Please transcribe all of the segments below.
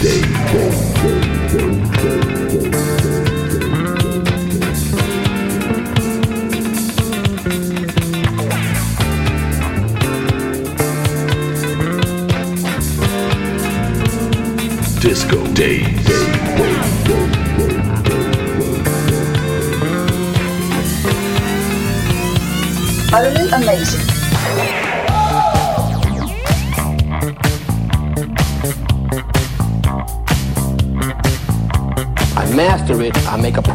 Disco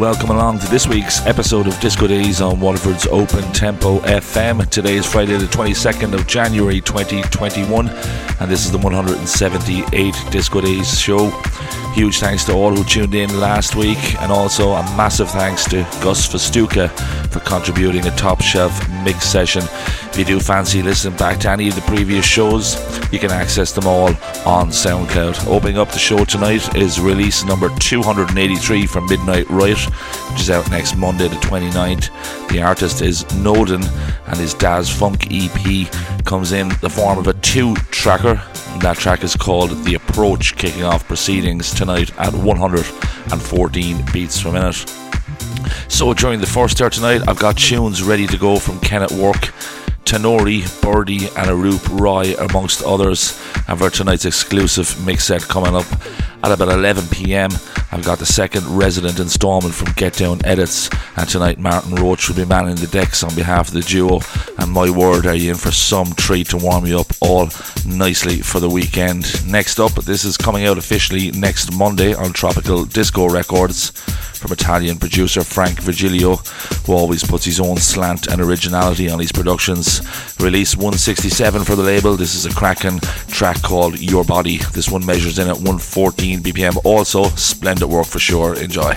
Welcome along to this week's episode of Disco Days on Waterford's Open Tempo FM. Today is Friday, the 22nd of January 2021, and this is the 178 Disco Days show. Huge thanks to all who tuned in last week, and also a massive thanks to Gus Festuca for contributing a top shelf mix session. If you do fancy listening back to any of the previous shows, you can access them all on SoundCloud. Opening up the show tonight is release number 283 from Midnight Riot, which is out next Monday, the 29th. The artist is Noden, and his Daz Funk EP comes in the form of a two tracker. That track is called The Approach, kicking off proceedings tonight at 114 beats per minute. So during the first hour tonight, I've got tunes ready to go from Kenneth Work, Tenori, Birdie, and Arup Roy, amongst others. And for tonight's exclusive mix set coming up at about 11 pm, I've got the second resident installment from Get Down Edits. And tonight, Martin Roach will be manning the decks on behalf of the duo. And my word, are you in for some treat to warm you up all nicely for the weekend? Next up, this is coming out officially next Monday on Tropical Disco Records from Italian producer Frank Virgilio, who always puts his own slant and originality on his productions. Release 167 for the label. This is a cracking track called Your Body. This one measures in at 114 BPM. Also, splendid work for sure. Enjoy.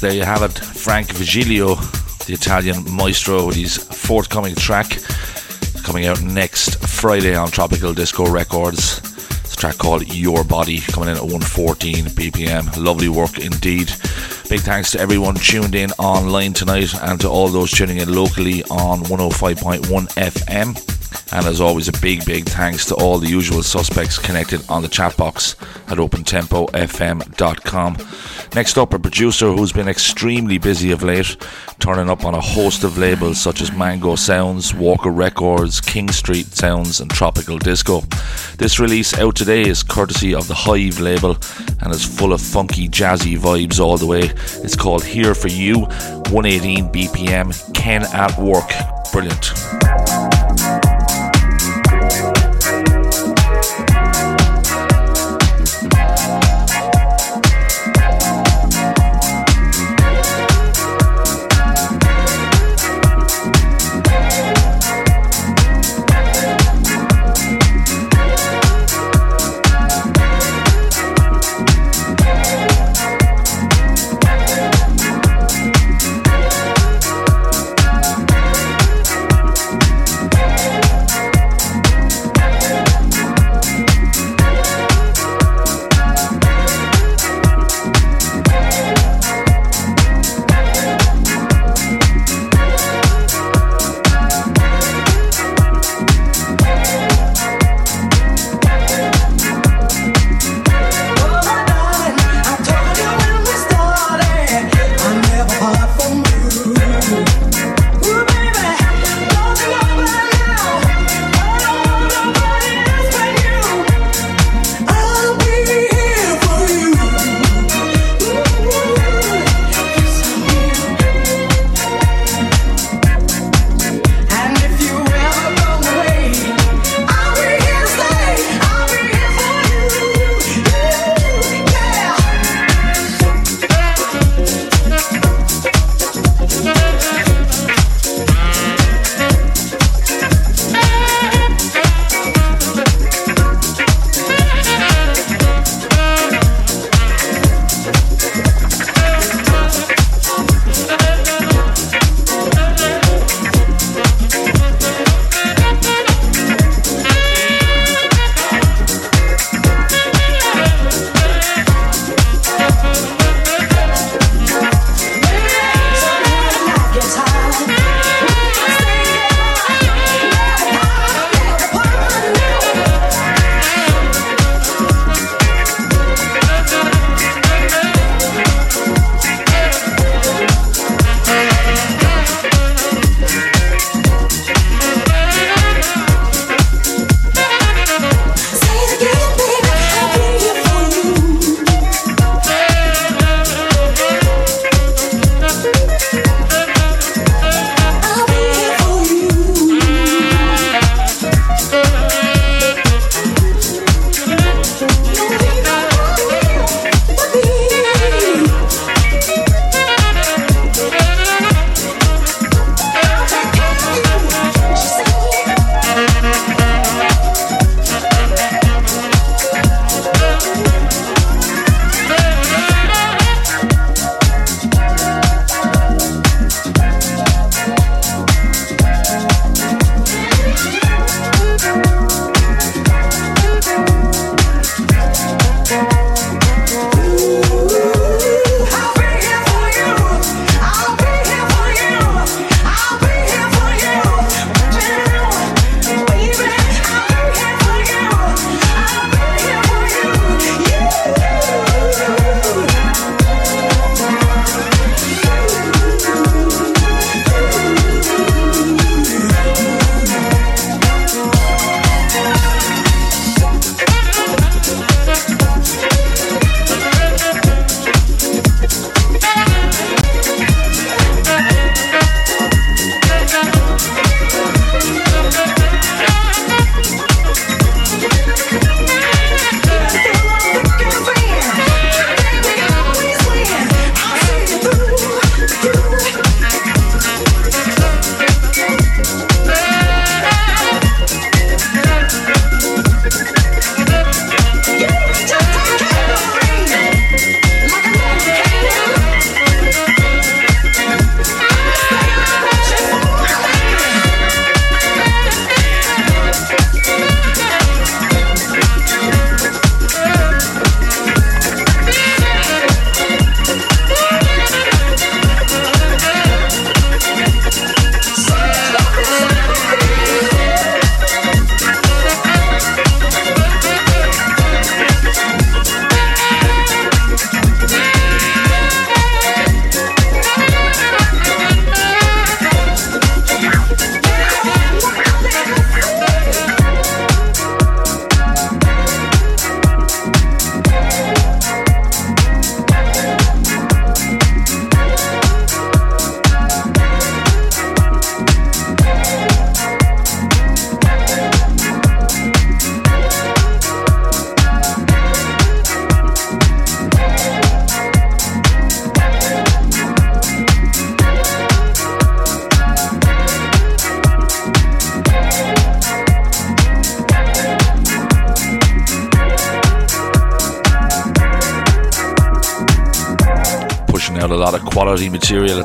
There you have it. Frank Vigilio, the Italian maestro, with his forthcoming track coming out next Friday on Tropical Disco Records. It's a track called Your Body coming in at 114 BPM. Lovely work indeed. Big thanks to everyone tuned in online tonight and to all those tuning in locally on 105.1 FM. And as always, a big, big thanks to all the usual suspects connected on the chat box at opentempofm.com. Next up, a producer who's been extremely busy of late, turning up on a host of labels such as Mango Sounds, Walker Records, King Street Sounds, and Tropical Disco. This release out today is courtesy of the Hive label and is full of funky, jazzy vibes all the way. It's called Here for You, 118 BPM, Ken at Work. Brilliant.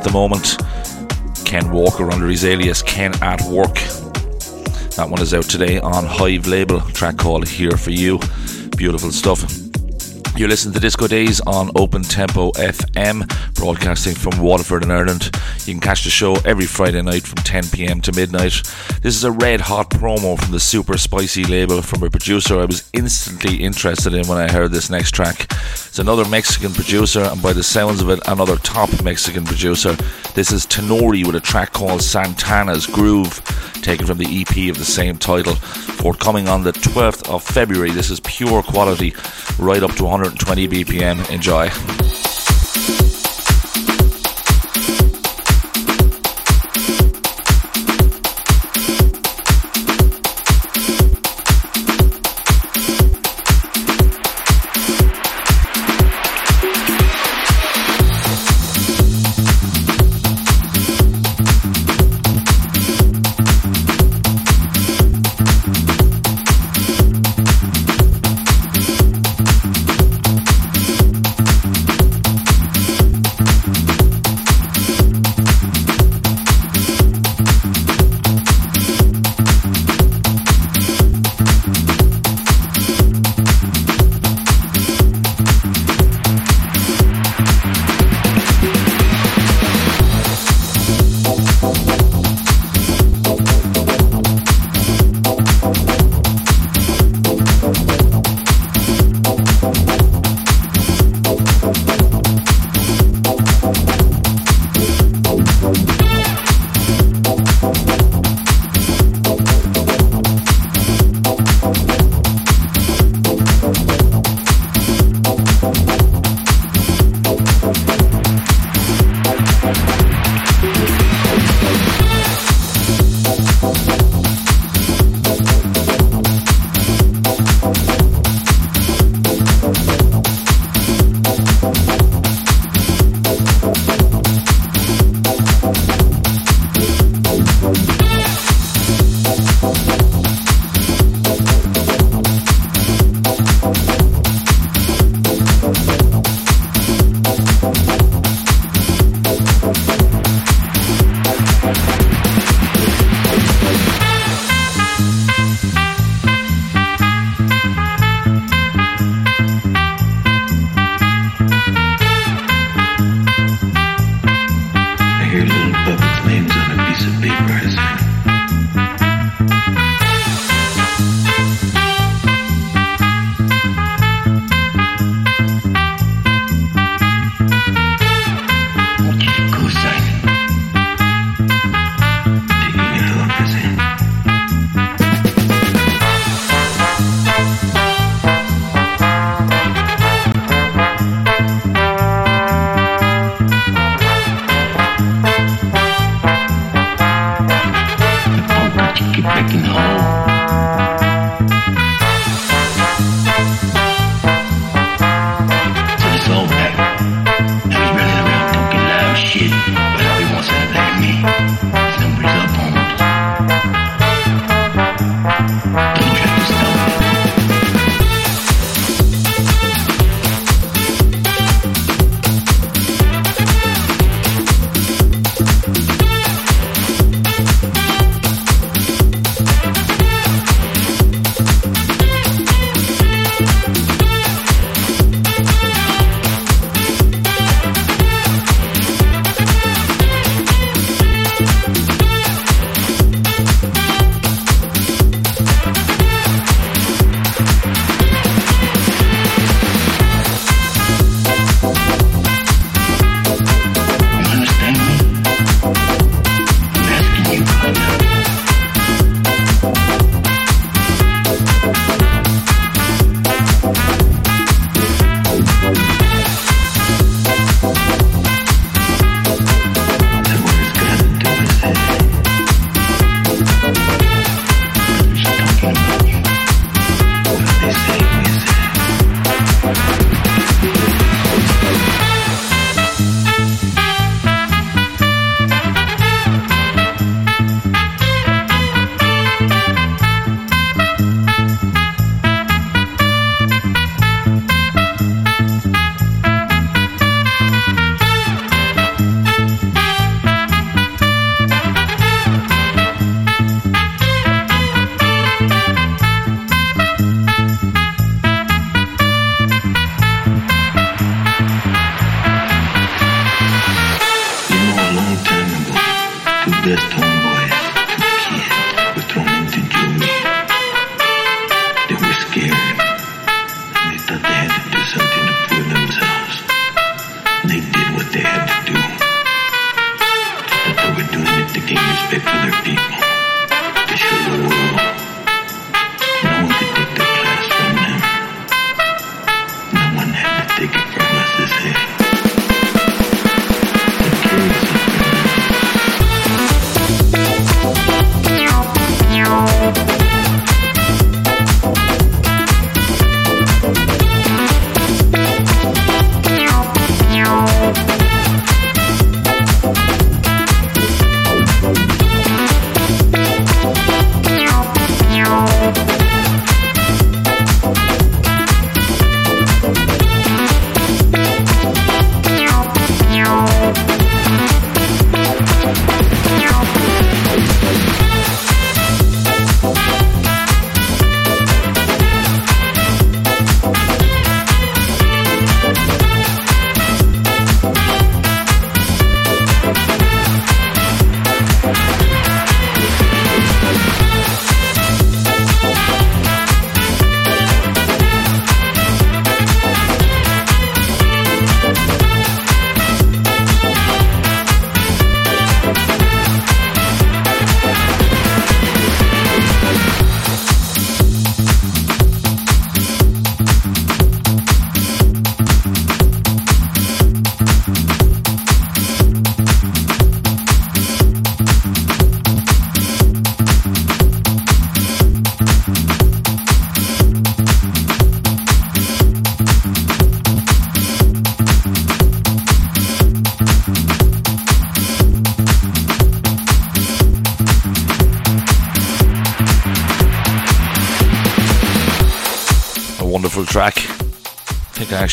The moment. Ken Walker under his alias Ken at Work. That one is out today on Hive label. Track called Here for You. Beautiful stuff. You're listening to Disco Days on Open Tempo FM, broadcasting from Waterford in Ireland. You can catch the show every Friday night from 10 pm to midnight. This is a red hot promo from the Super Spicy label from a producer I was instantly interested in when I heard this next track. It's another Mexican producer, and by the sounds of it, another top Mexican producer. This is Tenori with a track called Santana's Groove, taken from the EP of the same title. Forthcoming on the 12th of February. This is pure quality, right up to 120 BPM. Enjoy.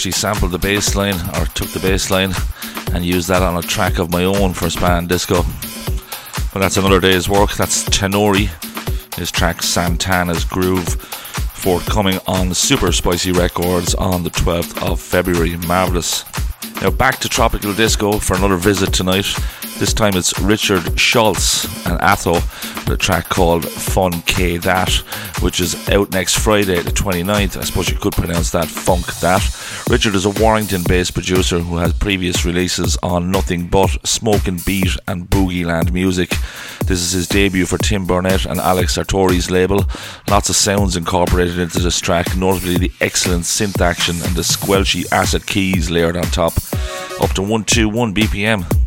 Actually sampled the bass line or took the bass line and used that on a track of my own for Span Disco. But that's another day's work. That's Tenori. His track Santana's Groove forthcoming on Super Spicy Records on the 12th of February. Marvellous. Now back to Tropical Disco for another visit tonight. This time it's Richard Schultz and Atho with a track called Fun K That, which is out next Friday, the 29th. I suppose you could pronounce that Funk That. Richard is a Warrington based producer who has previous releases on nothing but Smoking Beat and Boogie Land music. This is his debut for Tim Burnett and Alex Sartori's label. Lots of sounds incorporated into this track, notably the excellent synth action and the squelchy acid keys layered on top. Up to 121 BPM.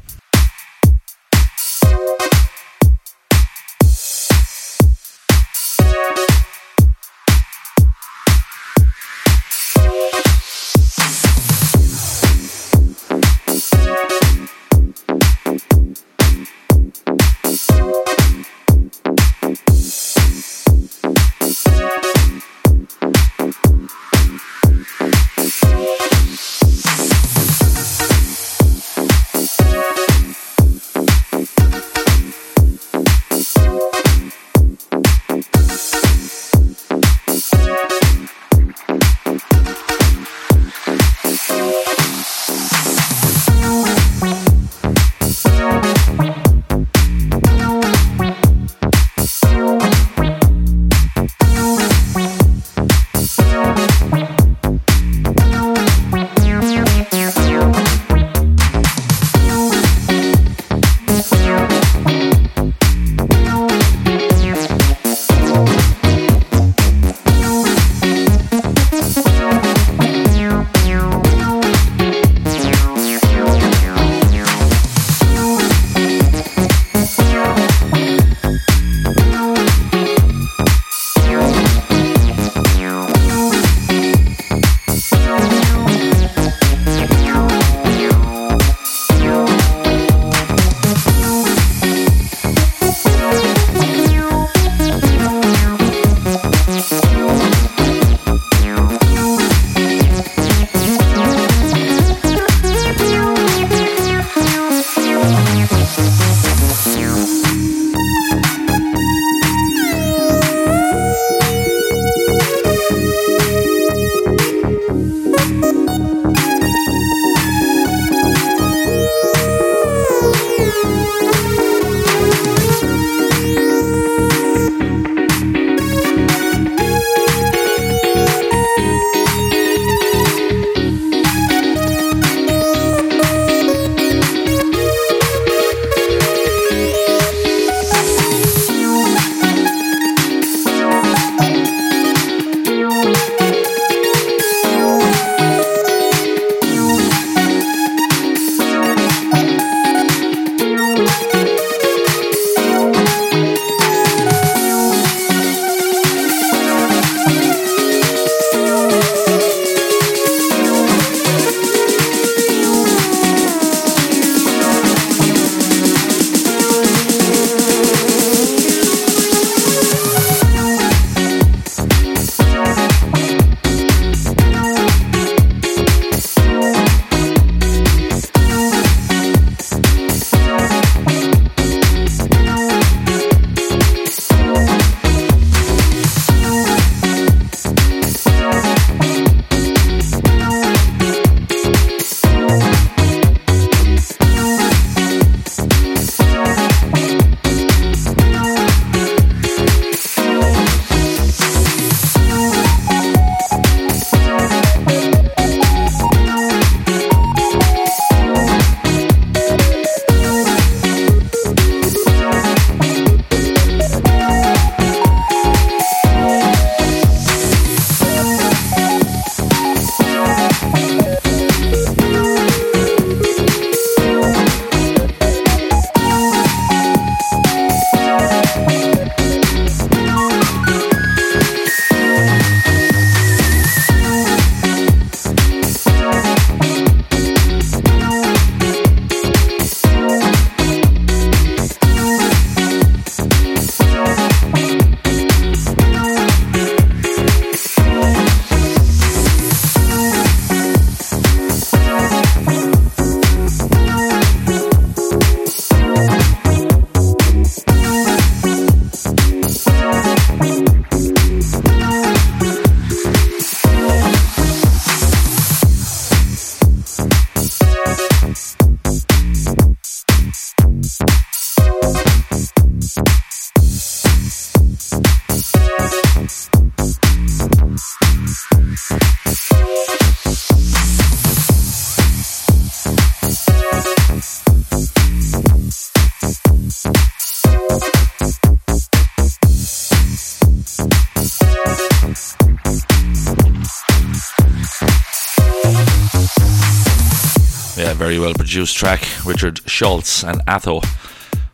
Very well produced track. Richard Schultz and Atho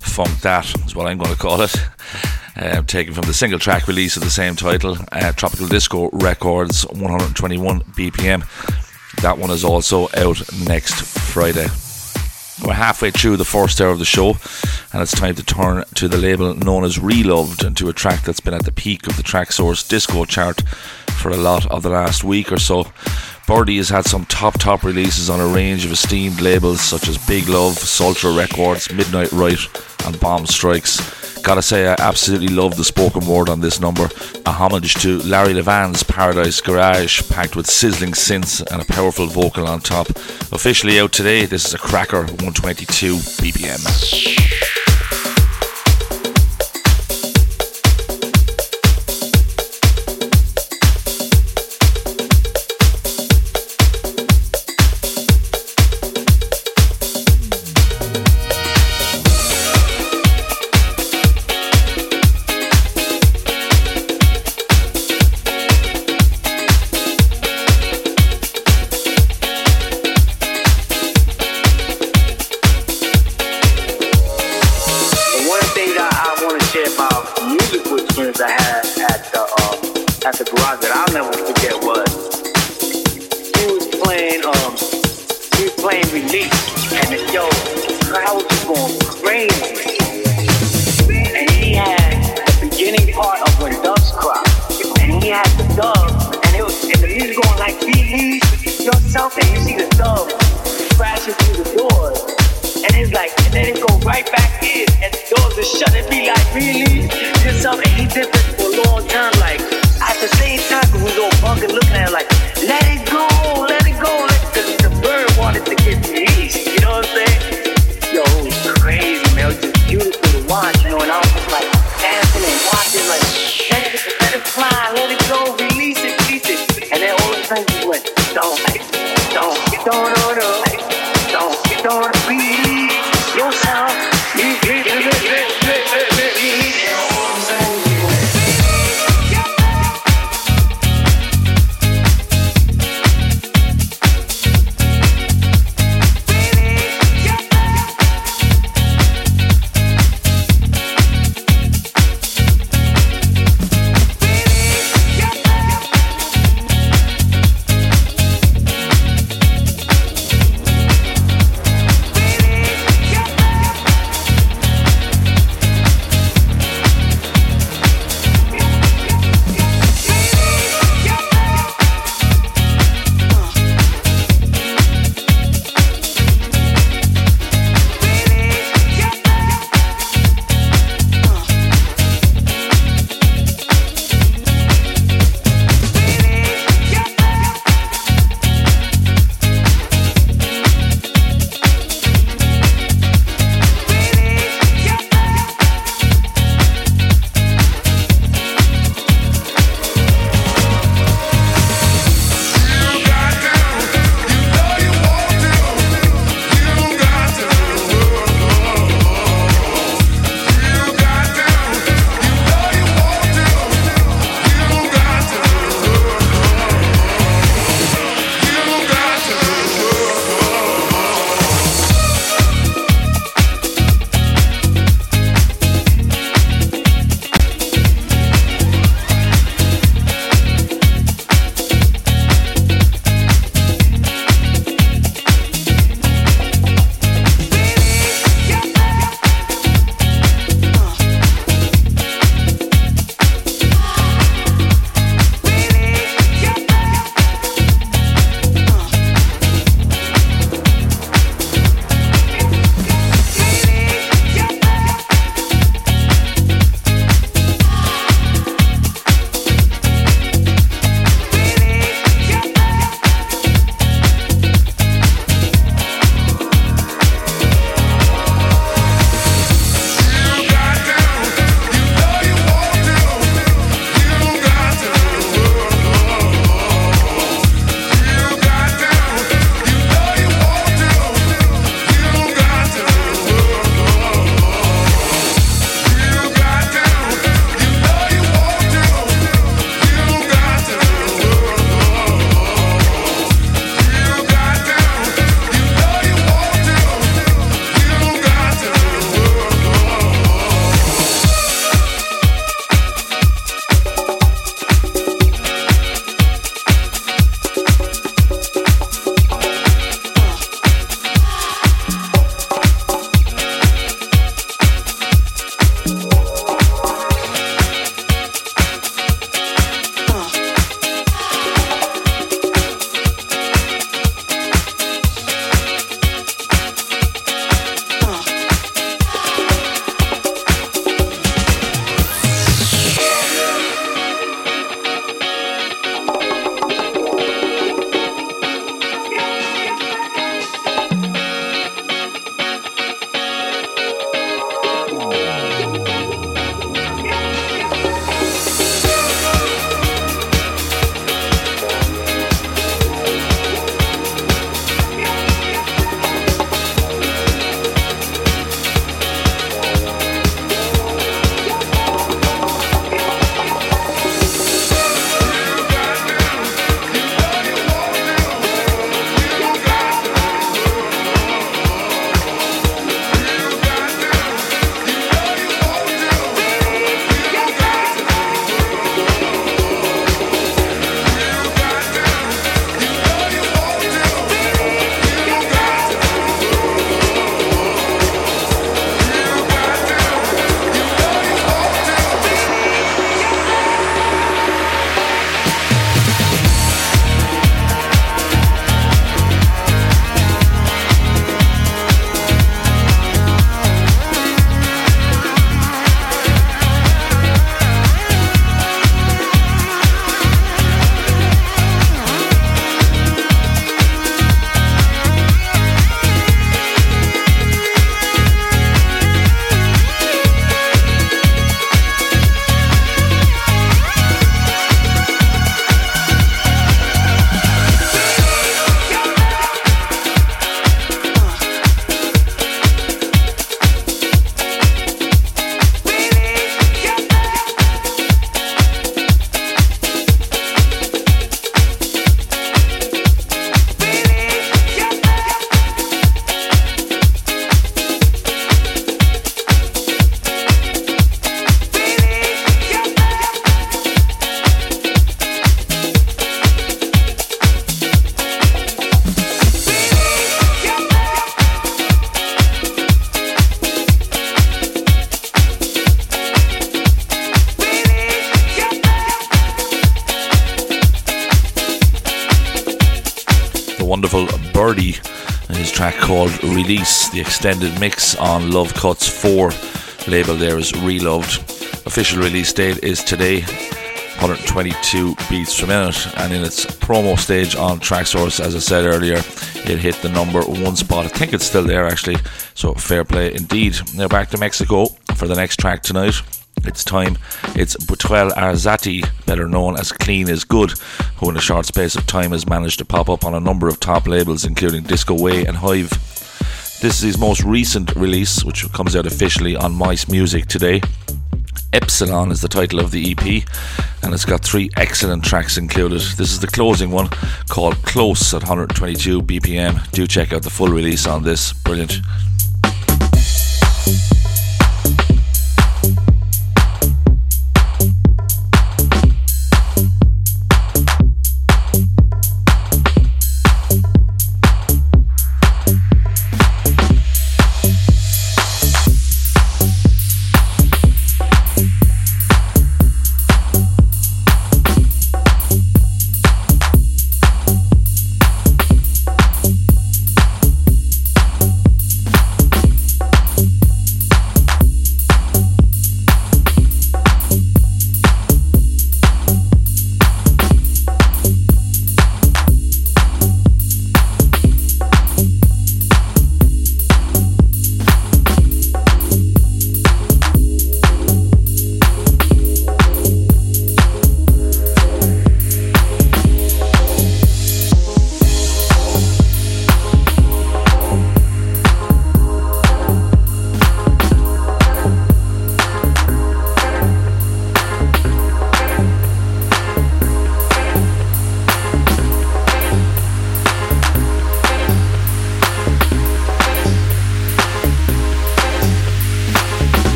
Funk That is what I'm going to call it. Uh, taken from the single track release of the same title, uh, Tropical Disco Records, 121 BPM. That one is also out next Friday. We're halfway through the first hour of the show, and it's time to turn to the label known as Reloved and to a track that's been at the peak of the Traxsource disco chart for a lot of the last week or so. Birdee has had some top top releases on a range of esteemed labels such as Big Love, Sultra Records, Midnight Riot, and Bomb Strikes. Gotta say, I absolutely love the spoken word on this number. A homage to Larry Levan's Paradise Garage, packed with sizzling synths and a powerful vocal on top. Officially out today, this is a cracker 122 BPM. Release, the extended mix on Love Cuts 4. Label there is Reloved. Official release date is today. 122 beats per minute, and in its promo stage on Traxsource, as I said earlier, it hit the number one spot. I think it's still there actually, so fair play indeed. Now back to Mexico for the next track tonight. It's time. It's Butuel Arzati, better known as Clean is Good, who in a short space of time has managed to pop up on a number of top labels, including Disco Way and Hive. This is his most recent release, which comes out officially on Mice Music today. Epsilon is the title of the EP, and it's got three excellent tracks included. This is the closing one called Close at 122 BPM. Do check out the full release on this. Brilliant.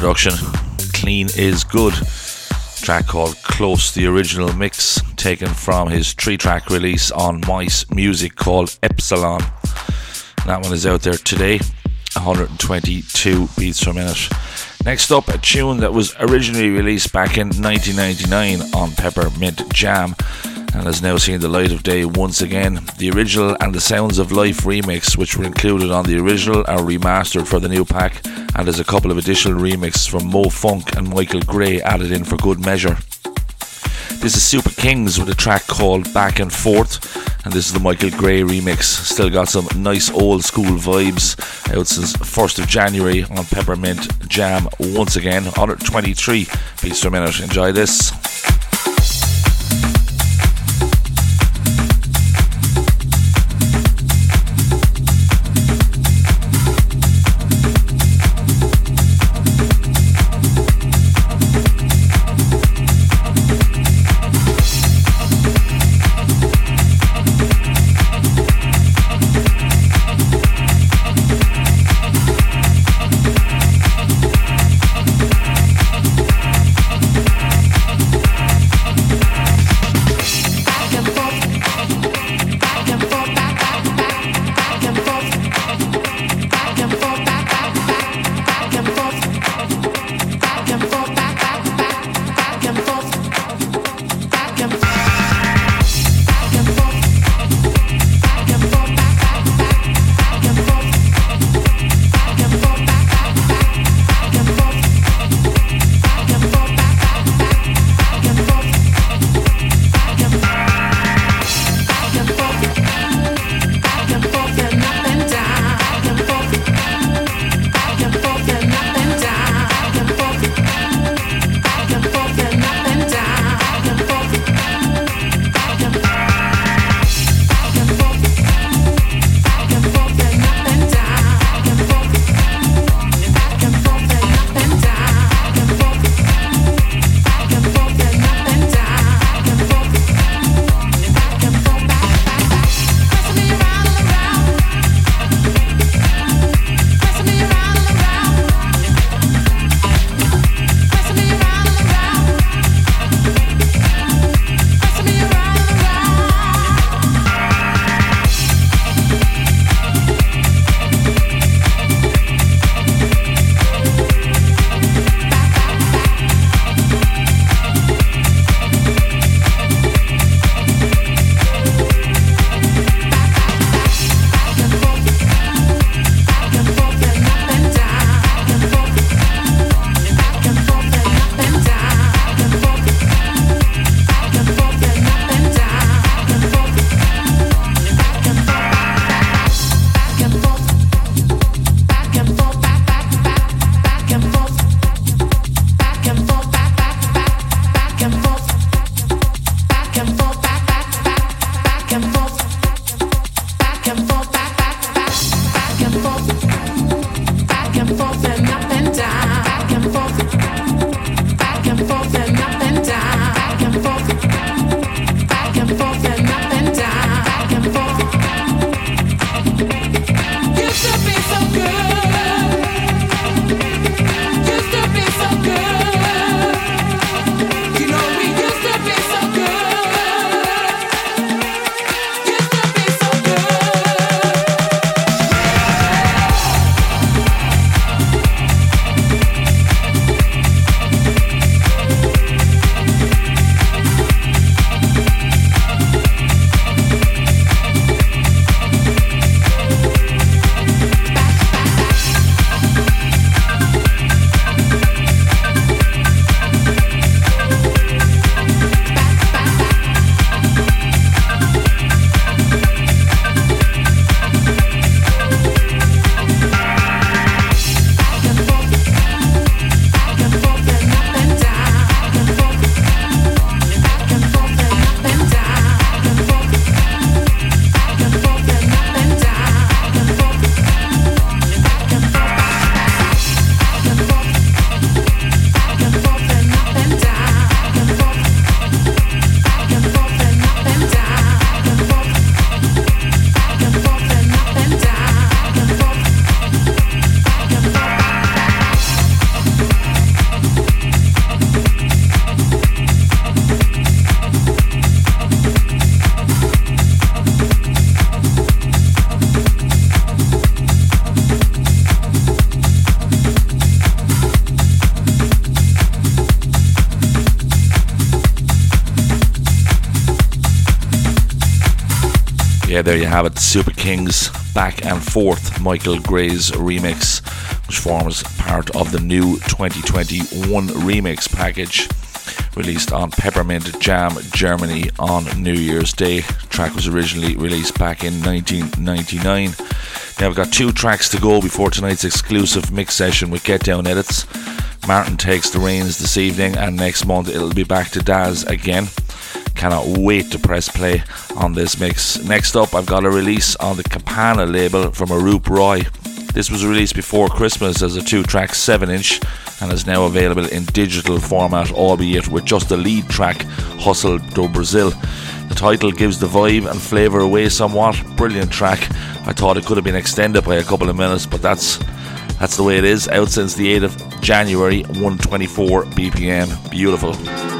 Production. Clean is good. Track called Close, the original mix taken from his three track release on Mice Music called Epsilon. That one is out there today, 122 beats per minute. Next up, a tune that was originally released back in 1999 on Peppermint Jam and has now seen the light of day once again. The original and the Sounds of Life remix, which were included on the original, are remastered for the new pack, and there's a couple of additional remixes from Mo Funk and Michael Gray added in for good measure. This is Super Kings with a track called Back and Forth, and this is the Michael Gray remix. Still got some nice old school vibes out since 1st of January on Peppermint Jam once again. 123 beats per minute. Enjoy this. Yeah, there you have it. Super Kings Back and Forth, Michael Gray's remix, which forms part of the new 2021 remix package released on Peppermint Jam Germany on New Year's Day. The track was originally released back in 1999. Now we've got two tracks to go before tonight's exclusive mix session with Get Down Edits. Martin takes the reins this evening, and next month it'll be back to Daz again. Cannot wait to press play on this mix. Next up, I've got a release on the Campana label from Arup Roy. This was released before Christmas as a two track 7 inch and is now available in digital format, albeit with just the lead track, Hustle do Brazil. The title gives the vibe and flavour away somewhat. Brilliant track. I thought it could have been extended by a couple of minutes, but that's that's the way it is. Out since the 8th of January, 124 BPM. Beautiful.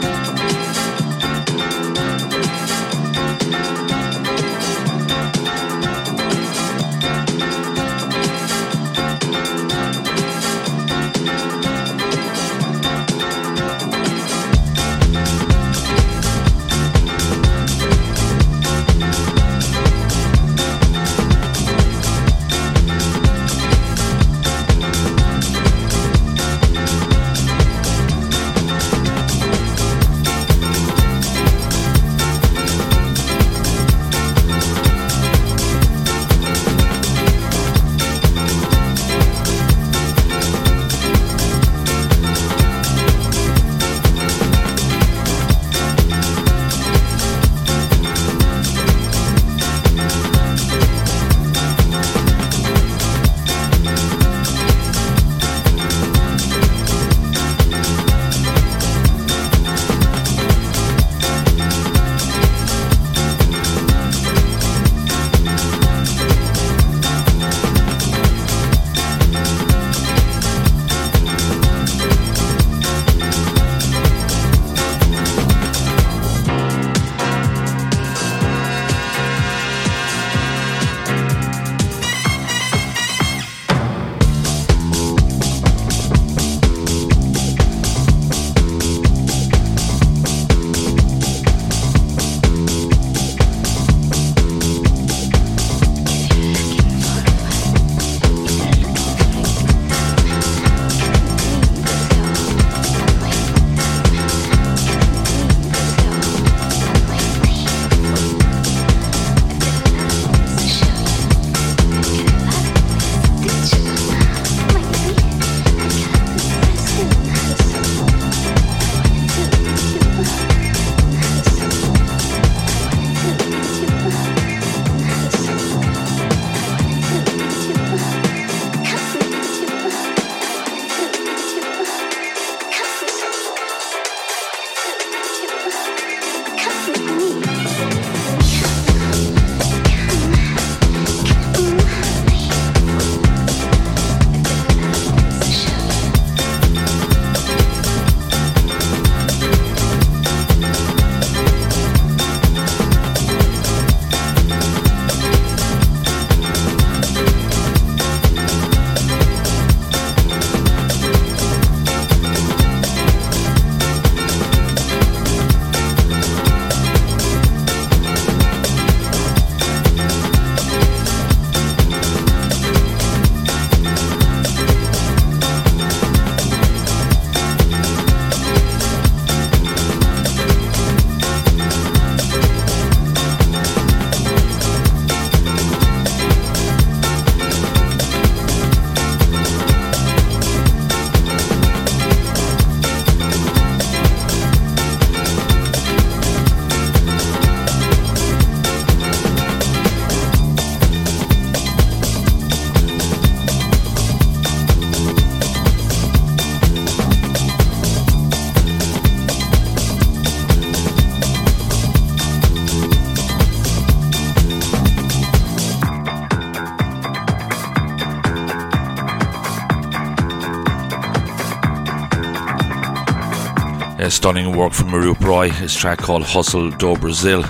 Stunning work from Arup Roy, his track called Hustle do Brazil,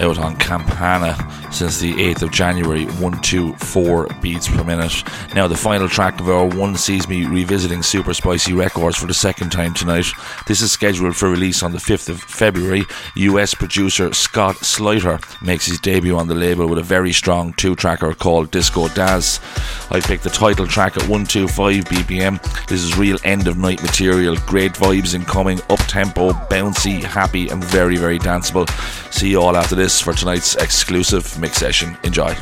out on Campana. since the 8th of January, 124 beats per minute. Now, the final track of our one sees me revisiting Super Spicy Records for the second time tonight. This is scheduled for release on the 5th of February. US producer Scott Sluyter makes his debut on the label with a very strong two tracker called Disco Daz. I picked the title track at 125 BPM. This is real end of night material, great vibes incoming, up tempo, bouncy, happy, and very, very danceable. See you all after this for tonight's exclusive mix session. Enjoy.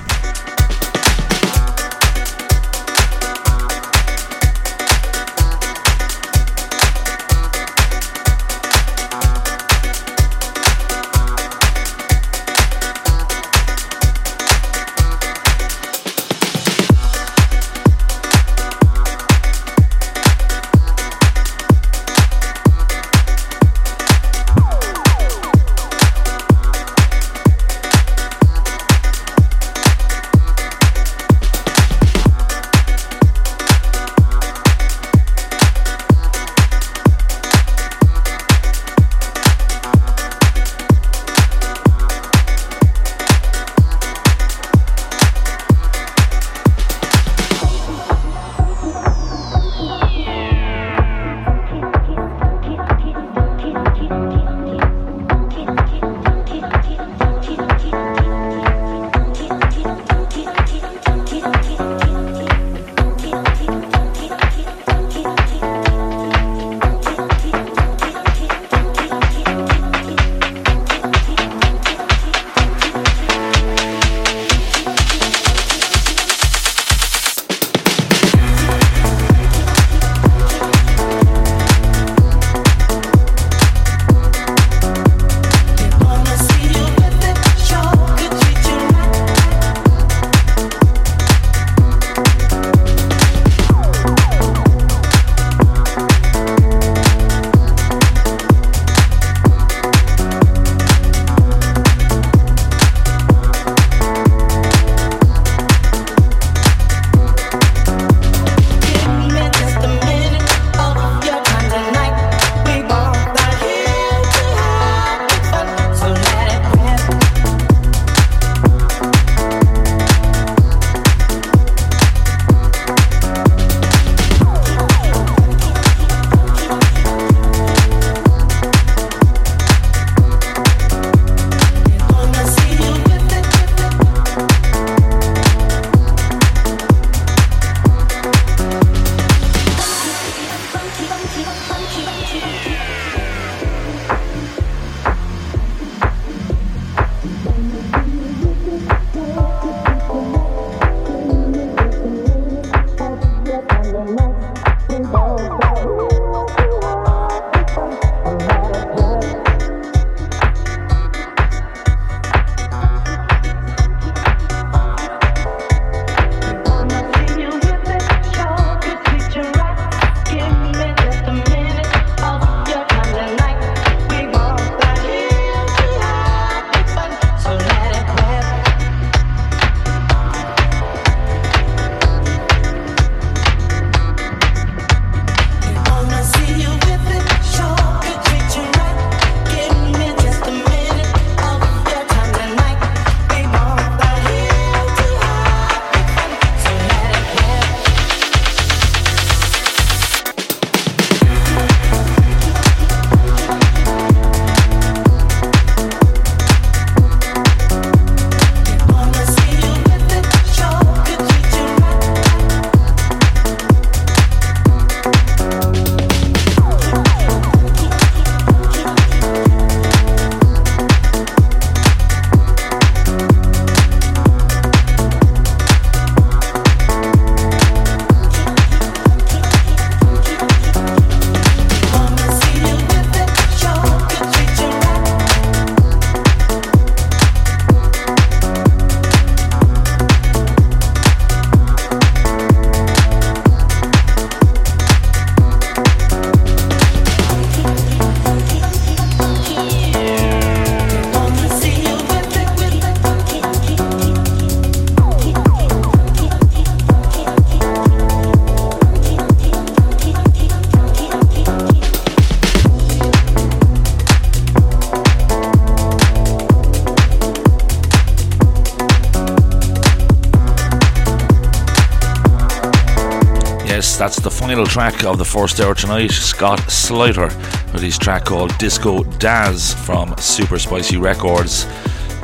Final track of the first hour tonight. Scott Slater with his track called Disco Daz from Super Spicy Records,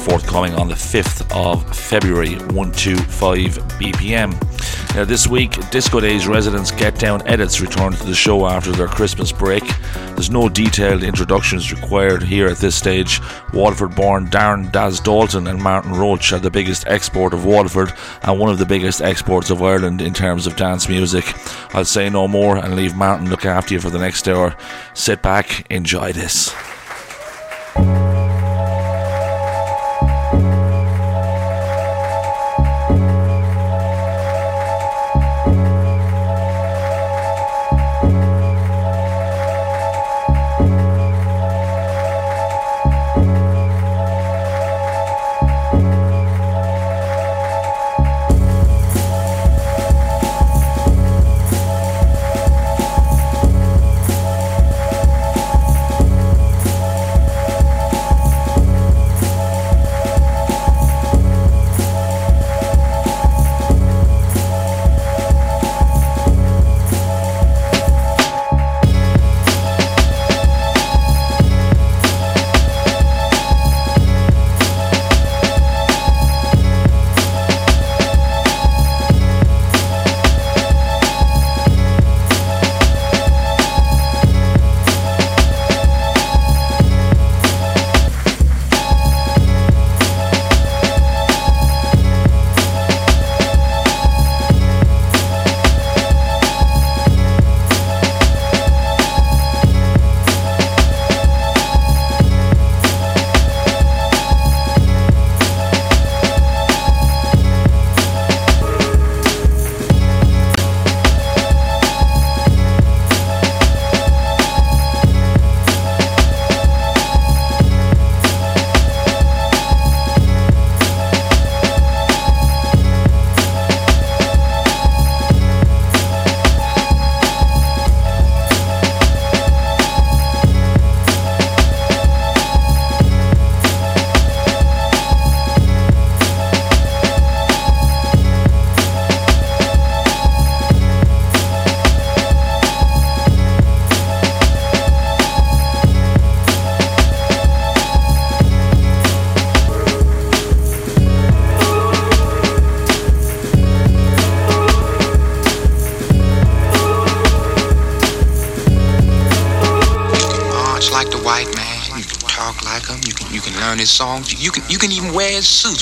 forthcoming on the 5th of February, 125 BPM. Now, this week, Disco Days residents Get Down Edits return to the show after their Christmas break. There's no detailed introductions required here at this stage. Waterford born Darren Daz Dalton and Martin Roach are the biggest export of Waterford and one of the biggest exports of Ireland in terms of dance music. I'll say no more and leave Martin look after you for the next hour. Sit back, enjoy this.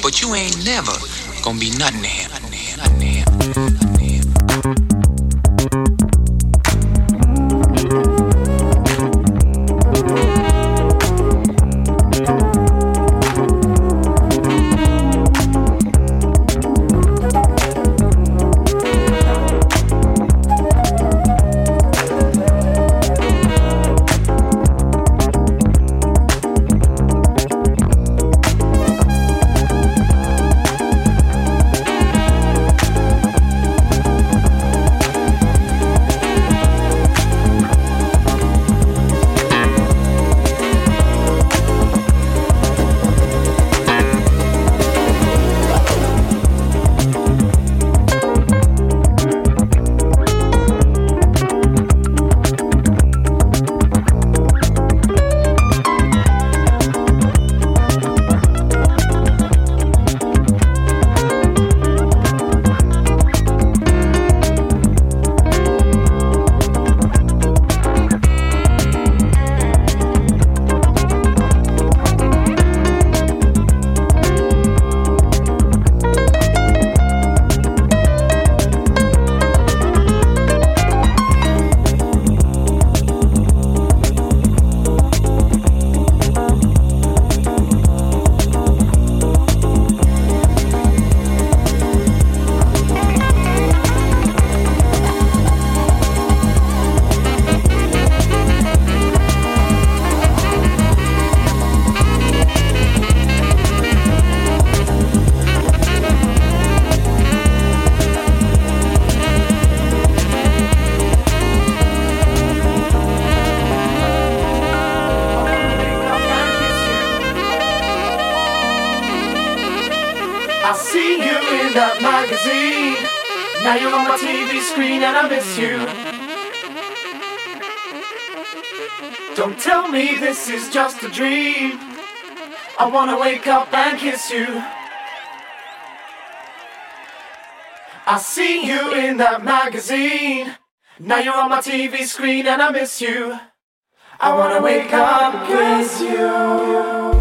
But you ain't wanna wake up and kiss you. I see you in that magazine. Now you're on my TV screen and I miss you. I wanna wake up and kiss you.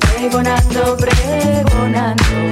Pregonando, pregonando.